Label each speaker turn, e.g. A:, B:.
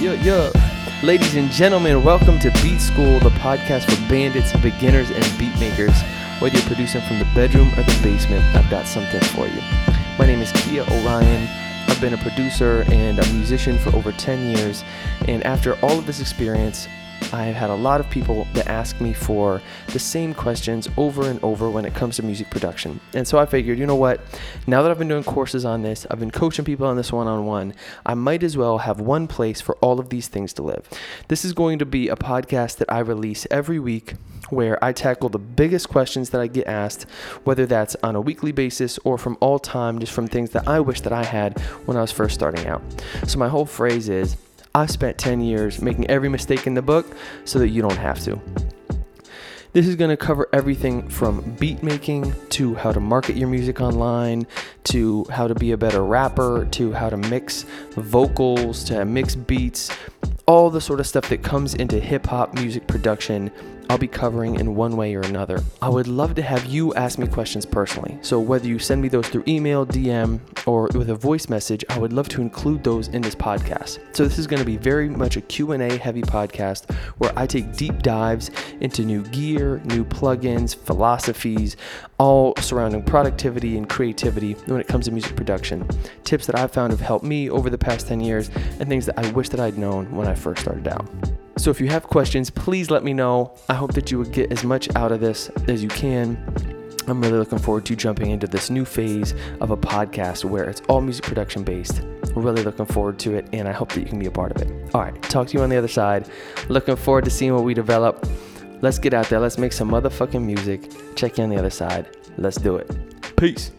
A: yeah. Ladies and gentlemen, welcome to Beat School, the podcast for bandits, beginners, and beat makers. Whether you're producing from the bedroom or the basement, I've got something for you. My name is Kia Orion. I've been a producer and a musician for over 10 years, and after all of this experience, I've had a lot of people that ask me for the same questions over and over when it comes to music production. And so I figured, you know what? Now that I've been doing courses on this, I've been coaching people on this one on one, I might as well have one place for all of these things to live. This is going to be a podcast that I release every week where I tackle the biggest questions that I get asked, whether that's on a weekly basis or from all time, just from things that I wish that I had when I was first starting out. So my whole phrase is, I've spent 10 years making every mistake in the book so that you don't have to. This is going to cover everything from beat making to how to market your music online, to how to be a better rapper, to how to mix vocals, to mix beats, all the sort of stuff that comes into hip hop music production I'll be covering in one way or another. I would love to have you ask me questions personally. So whether you send me those through email, DM, or with a voice message, I would love to include those in this podcast. So this is going to be very much a Q&A heavy podcast where I take deep dives into new gear, new plugins, philosophies, all surrounding productivity and creativity when it comes to music production. Tips that I've found have helped me over the past 10 years and things that I wish that I'd known when I first started out. So if you have questions, please let me know. I hope that you would get as much out of this as you can. I'm really looking forward to jumping into this new phase of a podcast where it's all music production based. Really looking forward to it, and I hope that you can be a part of it. All right, talk to you on the other side. Looking forward to seeing what we develop. Let's get out there. Let's make some motherfucking music. Check you on the other side. Let's do it. Peace.